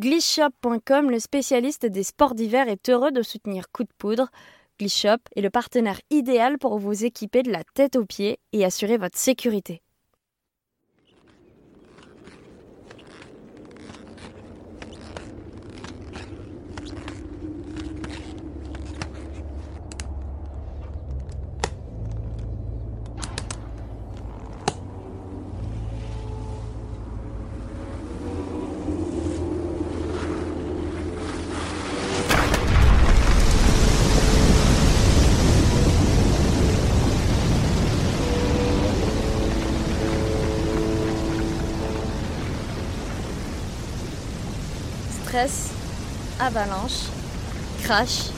Glishop.com, le spécialiste des sports d'hiver, est heureux de soutenir Coup de Poudre. Glishop est le partenaire idéal pour vous équiper de la tête aux pieds et assurer votre sécurité. Avalanche, crash,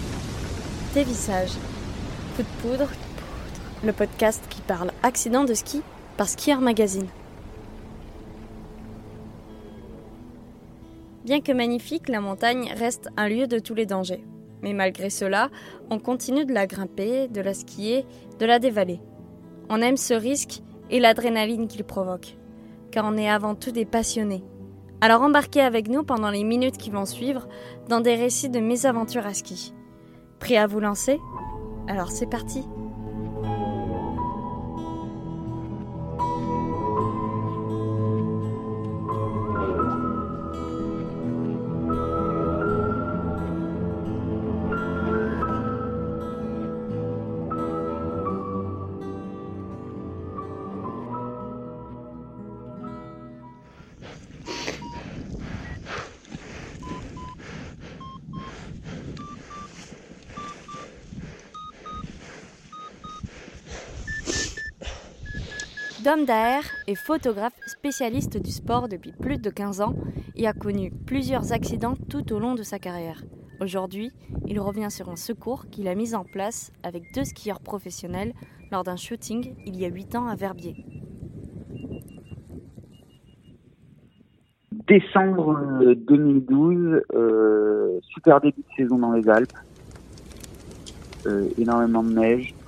dévissage, coup de poudre, le podcast qui parle accident de ski par Skier Magazine. Bien que magnifique, la montagne reste un lieu de tous les dangers. Mais malgré cela, on continue de la grimper, de la skier, de la dévaler. On aime ce risque et l'adrénaline qu'il provoque, car on est avant tout des passionnés alors embarquez avec nous pendant les minutes qui vont suivre dans des récits de mésaventures à ski. Prêt à vous lancer? Alors c'est parti Dom Daher est photographe spécialiste du sport depuis plus de 15 ans et a connu plusieurs accidents tout au long de sa carrière. Aujourd'hui, il revient sur un secours qu'il a mis en place avec deux skieurs professionnels lors d'un shooting il y a 8 ans à Verbier. Décembre 2012, euh, super début de saison dans les Alpes, euh, énormément de neige, euh,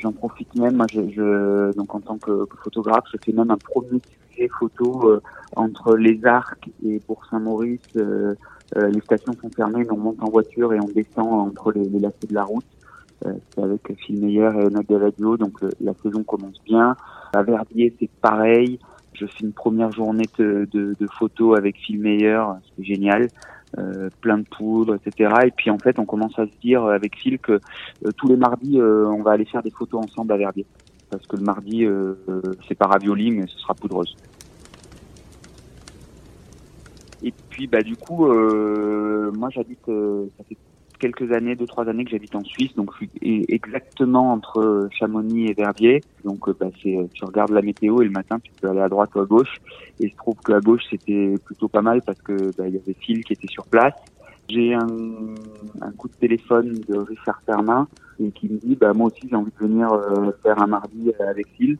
J'en profite même, moi, je, je, donc en tant que, photographe, je fais même un premier sujet photo euh, entre les Arcs et pour Saint-Maurice. Euh, euh, les stations sont fermées, on monte en voiture et on descend entre les, les lacets de la route. c'est avec Phil Meyer et Note de Radio, donc la saison commence bien. À Verbier, c'est pareil. Je fais une première journée de, de, de photos avec Phil Meyer, c'est génial. Euh, plein de poudre, etc. Et puis en fait, on commence à se dire avec Phil que euh, tous les mardis, euh, on va aller faire des photos ensemble à Verbier. Parce que le mardi, c'est pas ravioli, mais ce sera poudreuse. Et puis bah du coup, moi j'habite, ça fait quelques années, deux trois années que j'habite en Suisse, donc je suis exactement entre Chamonix et Verbier. Donc euh, bah, c'est euh, tu regardes la météo et le matin tu peux aller à droite ou à gauche. Et je trouve que à gauche c'était plutôt pas mal parce que bah, il y avait Phil qui était sur place. J'ai un, un, coup de téléphone de Richard Fermin et qui me dit bah moi aussi j'ai envie de venir euh, faire un mardi avec Phil.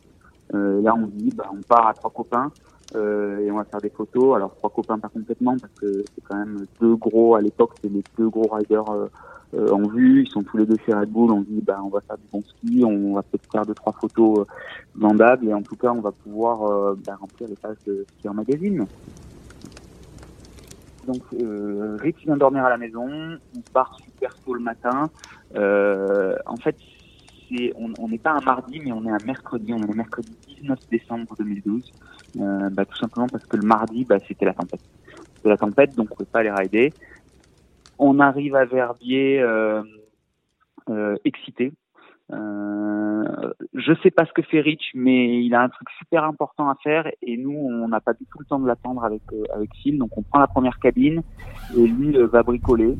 Euh, là on dit bah on part à trois copains. Euh, et on va faire des photos. Alors trois copains pas complètement parce que c'est quand même deux gros à l'époque, c'est les deux gros riders euh, euh, en vue. Ils sont tous les deux chez Red Bull. On dit bah on va faire du bon ski, on va peut-être faire deux trois photos vendables et en tout cas on va pouvoir bah, remplir les pages de ski en magazine. Donc euh, Rick vient dormir à la maison, on part super tôt le matin. en fait, on n'est pas un mardi, mais on est un mercredi. On est le mercredi 19 décembre 2012. Euh, bah, tout simplement parce que le mardi, bah, c'était la tempête. C'était la tempête, donc on ne pouvait pas les rider. On arrive à Verbier euh, euh, excité. Je sais pas ce que fait Rich, mais il a un truc super important à faire et nous, on n'a pas du tout le temps de l'attendre avec avec Phil. Donc on prend la première cabine et lui va bricoler.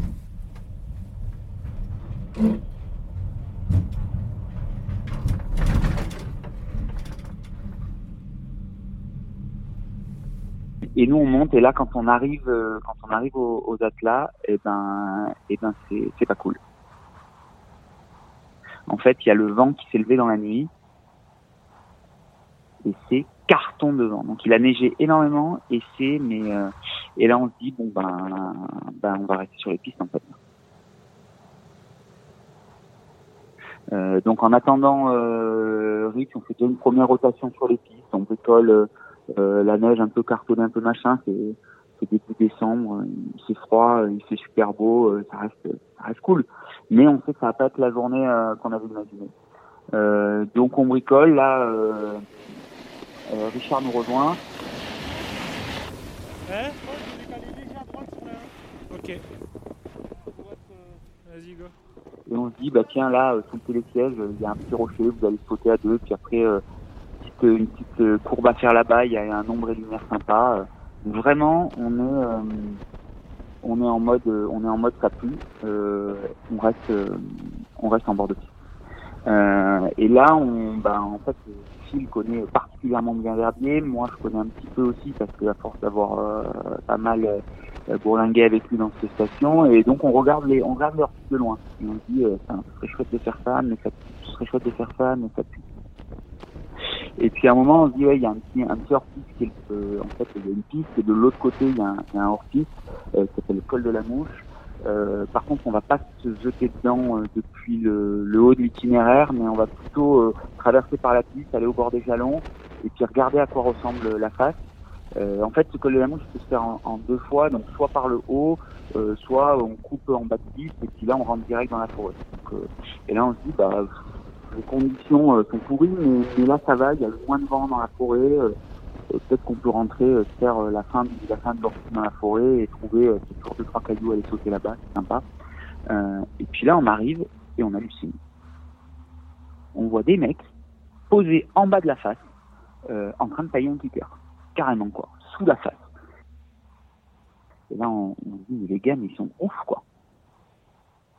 Et nous on monte et là quand on arrive euh, quand on arrive aux, atlas et eh ben et eh ben c'est pas cool. En fait il y a le vent qui s'est levé dans la nuit. Et c'est carton de vent. Donc il a neigé énormément et c'est mais euh, et là on se dit bon ben ben on va rester sur les pistes en fait. Euh, donc en attendant euh, on fait une première rotation sur les pistes, on bricole euh, la neige un peu cartonnée, un peu machin, c'est c'est début décembre, il fait froid, il fait super beau, ça reste, ça reste cool. Mais on sait que ça va pas être la journée qu'on avait imaginé. Euh, donc on bricole, là, euh, euh, Richard nous rejoint. Hein Ok. Vas-y, go. Et on se dit, bah tiens, là, sous le télésiège, il y a un petit rocher, vous allez sauter à deux, puis après, une petite courbe à faire là-bas, il y a un ombre et lumière sympa. Vraiment, on est, on est en mode, on est en mode ça on reste, on reste en bord de piste. Euh, et là, on, bah, en fait, Phil connaît particulièrement bien Verbier. Moi, je connais un petit peu aussi parce que à force d'avoir euh, pas mal euh, bourlingué avec lui dans cette station, et donc on regarde les, on regarde de loin. Et on dit, euh, ça chouette de faire ça, mais ça, serait chouette de faire ça, mais ça pue. Et puis à un moment, on se dit, ouais, il y a un petit, un petit hors-piste qui est, euh, en fait, il y a une piste, et de l'autre côté, il y a un, un hors-piste euh, qui s'appelle le col de la Mouche. Euh, par contre, on va pas se jeter dedans euh, depuis le, le, haut de l'itinéraire, mais on va plutôt euh, traverser par la piste, aller au bord des jalons, et puis regarder à quoi ressemble la face. en fait, ce col de la mouche peut se faire en, deux fois, donc soit par le haut, soit on coupe en bas de piste, et puis là, on rentre direct dans la forêt. Donc, et là, on se dit, bah, les conditions sont pourries, mais, là, ça va, il y a le moins de vent dans la forêt peut-être qu'on peut rentrer, euh, faire euh, la fin, la fin de dans la forêt et trouver euh, toujours deux trois cailloux à aller sauter là-bas, c'est sympa. et puis là, on arrive et on hallucine. On voit des mecs posés en bas de la face, en train de tailler un kicker, carrément quoi, sous la face. Et là, on, on dit, les gars, mais ils sont ouf, quoi.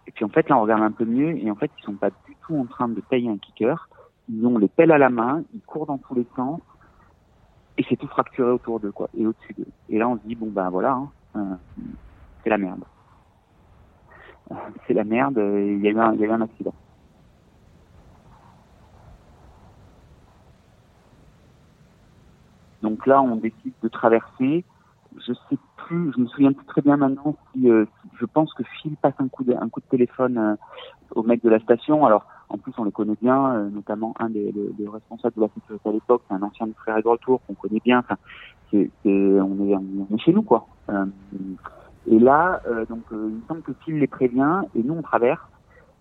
Et puis en fait, là, on regarde un peu mieux, et en fait, ils sont pas du tout en train de tailler un kicker. Ils ont les pelles à la main, ils courent dans tous les sens, et c'est tout fracturé autour d'eux, quoi, et au-dessus d'eux. Et là, on se dit, bon, ben voilà, hein, euh, c'est la merde. Euh, c'est la merde, il y, a eu un, il y a eu un accident. Donc là, on décide de traverser. Je sais plus, je me souviens plus très bien maintenant si, euh, je pense que Phil passe un coup de, un coup de téléphone au mec de la station. Alors, en plus, on les connaît bien, euh, notamment un des, des, responsables de la sécurité à l'époque, c'est un ancien frère Edouard Tour qu'on connaît bien. Enfin, c'est, on, est, on est chez nous, quoi. Euh, et là, euh, donc, il me semble que Phil les prévient, et nous, on traverse.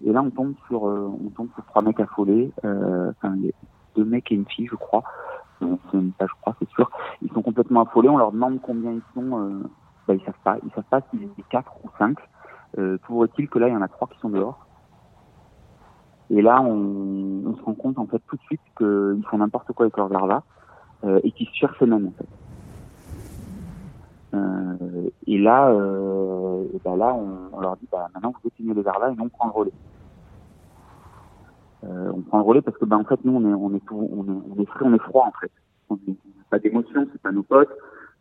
Et là, on tombe sur, on tombe sur trois mecs affolés, enfin, deux mecs et une fille, je crois. Une je crois, c'est sûr. Ils sont complètement affolés. On leur demande combien ils sont. bah, ils savent pas. Ils savent pas s'ils étaient quatre ou cinq. Euh, Toujours-il que là, il y en a trois qui sont dehors. Et là, on, se rend compte en fait tout de suite qu'ils font n'importe quoi avec leurs larvas euh, et qu'ils se cherchent eux-mêmes en fait. Euh, et là, euh, ben là, on, leur dit bah maintenant vous éteignez les larvas et nous on prend le relais. Euh, on prend le relais parce que ben en fait nous on est on est on est on est on est froid en fait. On n'a pas d'émotion, c'est pas nos potes.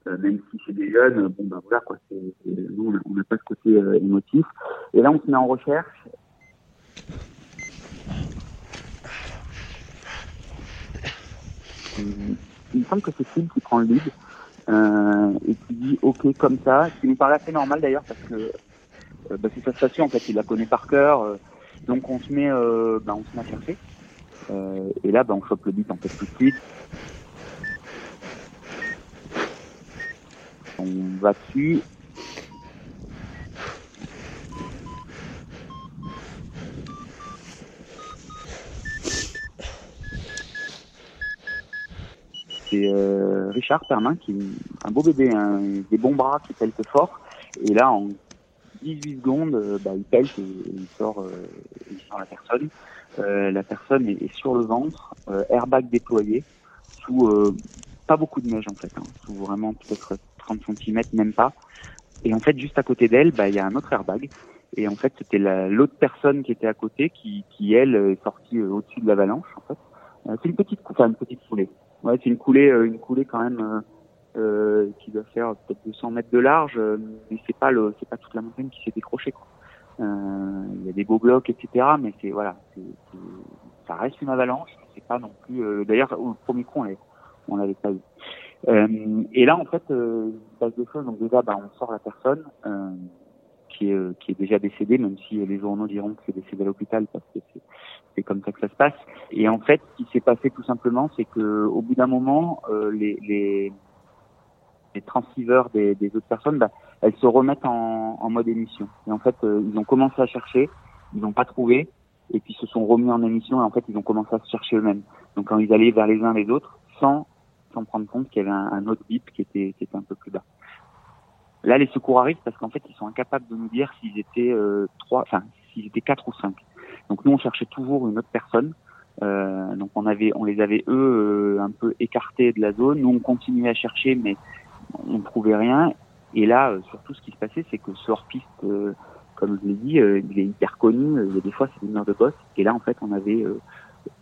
Euh, même si c'est des jeunes, bon ben voilà quoi, c'est, nous on n'a pas ce côté euh, émotif. Et là on se met en recherche il me semble que c'est Phil qui prend le lead euh, et qui dit ok comme ça, ce qui nous paraît assez normal d'ailleurs parce que euh, bah, c'est sa station en fait, il la connaît par cœur, euh, donc on se met, euh, bah, on se met à chercher euh, et là bah, on chope le beat en fait tout de suite. On va dessus c'est euh, Richard Permin qui est un beau bébé, hein, des bons bras qui pèlent fort. Et là, en 18 secondes, euh, bah, il pèle et il sort, euh, la personne. la personne est, sur le ventre, airbag déployé, sous pas beaucoup de neige en fait, hein, sous vraiment peut-être 30 cm, même pas. Et en fait, juste à côté d'elle, bah, il y a un autre airbag. Et en fait, c'était l'autre personne qui était à côté qui, elle, est sortie au-dessus de l'avalanche. En fait, c'est une petite, enfin une petite foulée. Ouais, c'est une coulée, euh, une coulée quand même euh, euh, qui doit faire peut-être 200 mètres de large, mais c'est pas le, c'est pas toute la montagne qui s'est décrochée. Quoi. Il y a des beaux blocs, etc. Mais c'est voilà, c'est, ça reste une avalanche. C'est pas non plus. D'ailleurs, au premier coup, on, on l'avait pas eu. Euh, et là, en fait, euh, il se passe des choses. Donc déjà, bah, on sort la personne euh, qui est qui est déjà décédée, même si les journaux diront que c'est décédé à l'hôpital parce que c'est c'est comme ça que ça se passe. Et en fait, ce qui s'est passé tout simplement, c'est que au bout d'un moment, euh, les, les, les transceivers des, des autres personnes, bah, elles se remettent en, en, mode émission. Et en fait, euh, ils ont commencé à chercher, ils n'ont pas trouvé, et puis se sont remis en émission, et en fait, ils ont commencé à se chercher eux-mêmes. Donc quand ils allaient vers les uns les autres, sans sans prendre compte qu'il y avait un, un, autre bip qui était qui était un peu plus bas. Là, les secours arrivent parce qu'en fait, ils sont incapables de nous dire s'ils étaient euh, trois, enfin s'ils étaient quatre ou cinq. Donc nous, on cherchait toujours une autre personne. Euh, donc on avait, on les avait eux un peu écartés de la zone. Nous, on continuait à chercher, mais on ne trouvait rien. Et là, euh, surtout, ce qui se passait, c'est que ce hors-piste, euh, comme je l'ai dit, euh, il est hyper connu. Il y a des fois, c'est une heure de boss. Et là, en fait, on avait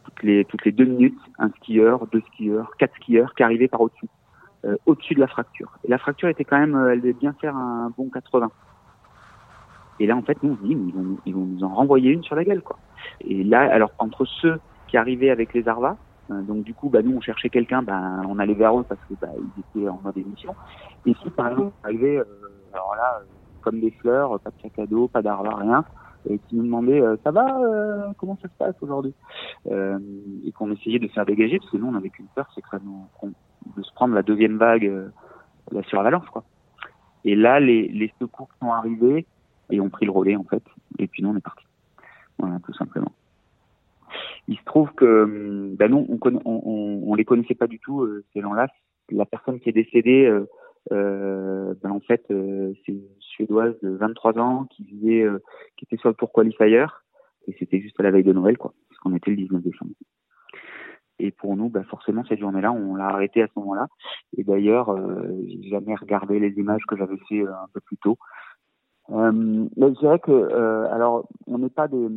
toutes les toutes les deux minutes un skieur, deux skieurs, quatre skieurs qui arrivaient par au-dessus, au-dessus de la fracture. Et la fracture était quand même, elle devait bien faire un bon 80. Et là, en fait, nous, on se dit, ils vont, ils vont nous en renvoyer une sur la gueule, quoi. Et là, alors, entre ceux qui arrivaient avec les Arvas, donc du coup, bah, nous, on cherchait quelqu'un, bah, on allait vers eux parce que bah, ils étaient en mode émission. Et si, par exemple, arrivait, euh, alors là, euh, comme des fleurs, pas de sac à dos, pas d'Arva, rien, et qui nous demandait ça va comment ça se passe aujourd'hui? Euh, et qu'on essayait de faire dégager parce que nous on avait qu'une peur c'est que ça nous de se prendre la deuxième vague la survalence quoi et là les, les secours sont arrivés et ont pris le relais en fait. Et puis nous on est parti. Voilà, tout simplement. Il se trouve que ben non, on, les connaissait pas du tout euh, ces gens-là. La personne qui est décédée, ben en fait, c'est une suédoise de 23 ans qui vivait, qui était sur le tour qualifier et c'était juste à la veille de Noël, quoi, parce qu'on était le 19 décembre. Et pour nous, ben forcément, cette journée-là, on l'a arrêté à ce moment-là. Et d'ailleurs, euh, j'ai jamais regardé les images que j'avais fait un peu plus tôt. Euh, mais je dirais que, euh, alors, on n'est pas des,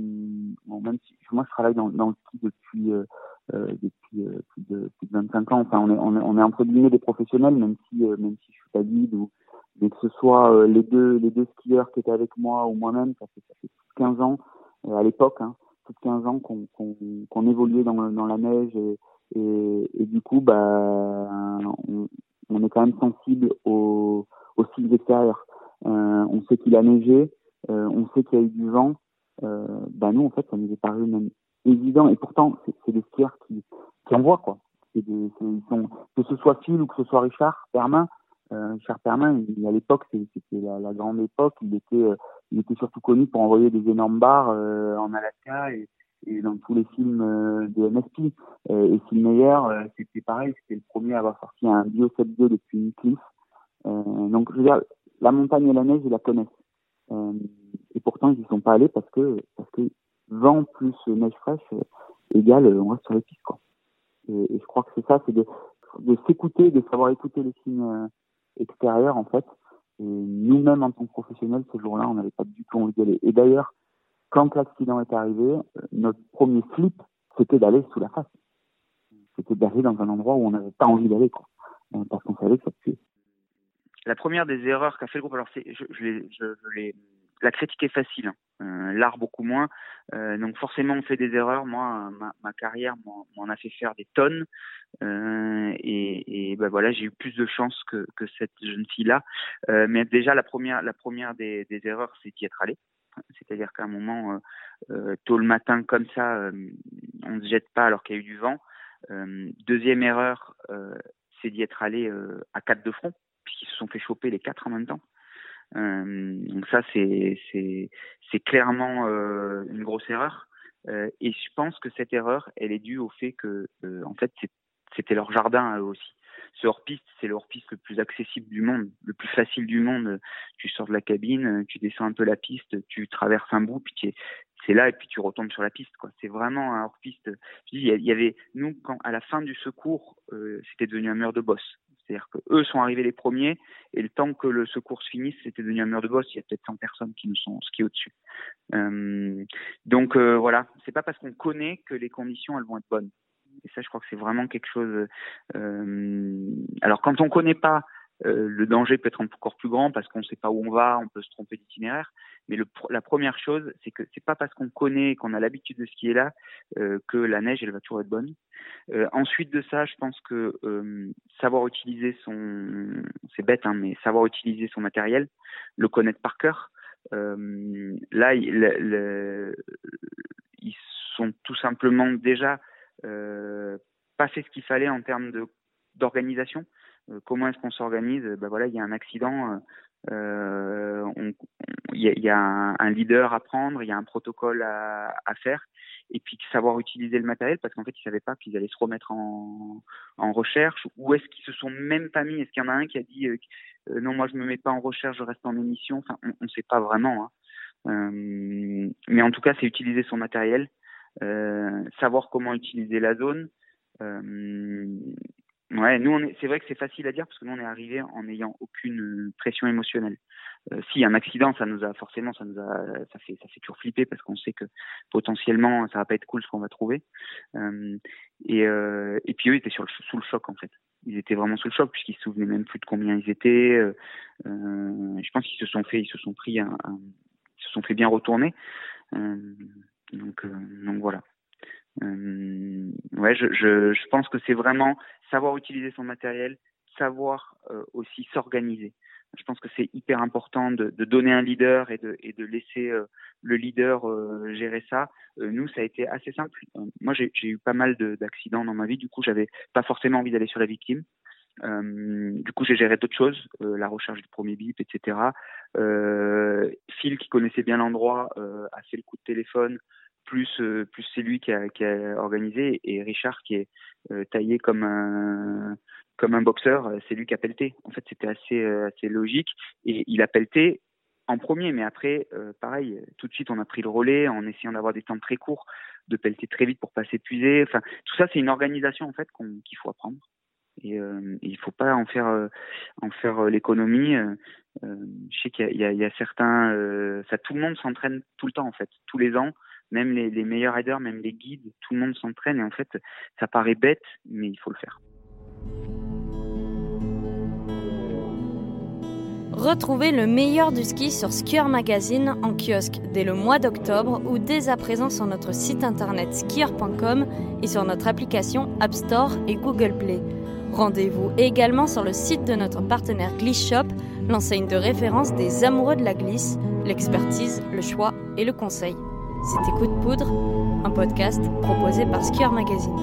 bon, même si moi je travaille dans, dans le ski depuis euh, euh depuis euh, plus, de, plus de 25 ans. Enfin, on est on est, on est entre guillemets des professionnels, même si euh, même si je suis pas guide ou mais que ce soit les deux les deux skieurs qui étaient avec moi ou moi-même, ça fait ça fait 15 ans à l'époque, hein, plus de 15 ans qu'on qu'on qu'on évoluait dans dans la neige et et, du coup bah on, on est quand même sensible aux aux styles extérieurs. Euh, on sait qu'il a neigé, euh, on sait qu'il y a eu du vent. Euh, bah nous, en fait, ça nous est paru même évident. Et pourtant, c'est des skieurs qui, qui quoi. Que ce soit Phil ou que ce soit Richard Permin, Richard Permin, à l'époque, c'était la, grande époque. Il était, surtout connu pour envoyer des énormes barres euh, en Alaska et, dans tous les films de MSP. et Phil Meyer, c'était pareil, c'était le premier à avoir sorti un Bio 7.2 depuis une cliff. donc, je veux dire, la montagne et la neige, ils la connaissent. Euh, et pourtant, ils n'y sont pas allés parce que, vent plus neige fraîche euh, égale, on reste sur les pistes, quoi. Et, je crois que c'est ça, c'est de, s'écouter, de savoir écouter les signes euh, extérieurs, en fait. Et nous-mêmes, en tant que professionnels, ce jour-là, on n'avait pas du tout envie d'y aller. Et d'ailleurs, quand l'accident est arrivé, euh, notre premier flip, c'était d'aller sous la face. C'était d'aller dans un endroit où on n'avait pas envie d'aller, quoi. Parce qu'on savait que ça puait la première des erreurs qu'a fait le groupe, alors c'est, je, je, je, la critique est facile, hein. euh, l'art beaucoup moins. Euh, donc forcément on fait des erreurs. Moi, ma, ma carrière m'en a fait faire des tonnes, euh, et, et ben voilà, j'ai eu plus de chance que, que cette jeune fille-là. Euh, mais déjà la première, la première des, des erreurs, c'est d'y être allé. C'est-à-dire qu'à un moment, euh, tôt le matin comme ça, on ne se jette pas alors qu'il y a eu du vent. deuxième erreur, c'est d'y être allé à quatre de front puisqu'ils se sont fait choper les quatre en même temps. Euh, donc ça, c'est clairement euh, une grosse erreur. Euh, et je pense que cette erreur, elle est due au fait que, en fait, c'était leur jardin eux aussi. Ce hors-piste, c'est le hors-piste le plus accessible du monde, le plus facile du monde. Tu sors de la cabine, tu descends un peu la piste, tu traverses un bout, puis c'est là et puis tu retombes sur la piste. C'est vraiment un hors-piste. Il y avait nous à la fin du secours, c'était devenu un mur de boss. C'est-à-dire qu'eux sont arrivés les premiers et le temps que le secours se finisse, c'était devenu un mur de boss. Il y a peut-être 100 personnes qui nous sont skiées au-dessus. Euh, donc euh, voilà, c'est pas parce qu'on connaît que les conditions elles vont être bonnes. Et ça, je crois que c'est vraiment quelque chose. Euh, alors quand on connaît pas euh, le danger peut être encore plus grand parce qu'on ne sait pas où on va, on peut se tromper d'itinéraire. Mais le, la première chose, c'est que c'est pas parce qu'on connaît, qu'on a l'habitude de skier là, euh, que la neige elle va toujours être bonne. Euh, ensuite de ça, je pense que euh, savoir utiliser son, c'est bête, hein, mais savoir utiliser son matériel, le connaître par cœur. Euh, là, le, le, ils sont tout simplement déjà pas fait ce qu'il fallait en termes d'organisation. Comment est-ce qu'on s'organise Ben voilà, il y a un accident. il y a, un, leader à prendre, il y a un protocole à, à faire et puis savoir utiliser le matériel parce qu'en fait ils savaient pas qu'ils allaient se remettre en, en recherche ou est-ce qu'ils se sont même pas mis est-ce qu'il y en a un qui a dit euh, euh, non moi je me mets pas en recherche je reste en émission enfin on, ne sait pas vraiment hein. euh, mais en tout cas c'est utiliser son matériel euh, savoir comment utiliser la zone euh, Ouais, nous, c'est vrai que c'est facile à dire parce que nous, on est arrivé en n'ayant aucune pression émotionnelle. Euh, si un accident, ça nous a forcément, ça nous a, ça fait, ça fait toujours flipper parce qu'on sait que potentiellement, ça va pas être cool ce qu'on va trouver. Euh, et, euh, et puis eux, ils étaient sur le, sous le choc en fait. Ils étaient vraiment sous le choc puisqu'ils se souvenaient même plus de combien ils étaient. Euh, euh je pense qu'ils se sont fait, ils se sont pris, un, ils se sont fait bien retourner. Euh, donc, donc voilà. Euh, ouais, je, je, je, pense que c'est vraiment savoir utiliser son matériel, savoir euh, aussi s'organiser. Je pense que c'est hyper important de, de, donner un leader et de, et de laisser euh, le leader euh, gérer ça. nous, ça a été assez simple. moi, j'ai eu pas mal d'accidents dans ma vie. Du coup, j'avais pas forcément envie d'aller sur la victime. du coup, j'ai géré d'autres choses, la recherche du premier bip, etc. Phil, qui connaissait bien l'endroit, a fait le coup de téléphone plus euh, plus c'est lui qui a, qui a organisé et Richard qui est euh, taillé comme un comme un boxeur, euh, c'est lui qui a pelleté. En fait, c'était assez assez logique et il a pelleté en premier, mais après, pareil, tout de suite, on a pris le relais en essayant d'avoir des temps très courts, de pelleter très vite pour pas s'épuiser. Enfin, tout ça, c'est une organisation en fait qu'il faut apprendre. Et, euh, il faut pas en faire en faire l'économie. je sais qu'il y, y, y a, certains, ça tout le monde s'entraîne tout le temps en fait, tous les ans même les, meilleurs riders, même les guides, tout le monde s'entraîne et en fait, ça paraît bête, mais il faut le faire. Retrouvez le meilleur du ski sur Skier Magazine en kiosque dès le mois d'octobre ou dès à présent sur notre site internet skier.com et sur notre application App Store et Google Play. Rendez-vous également sur le site de notre partenaire Gliss Shop, l'enseigne de référence des amoureux de la glisse, l'expertise, le choix et le conseil. C'était Coup de poudre, un podcast proposé par Skier Magazine.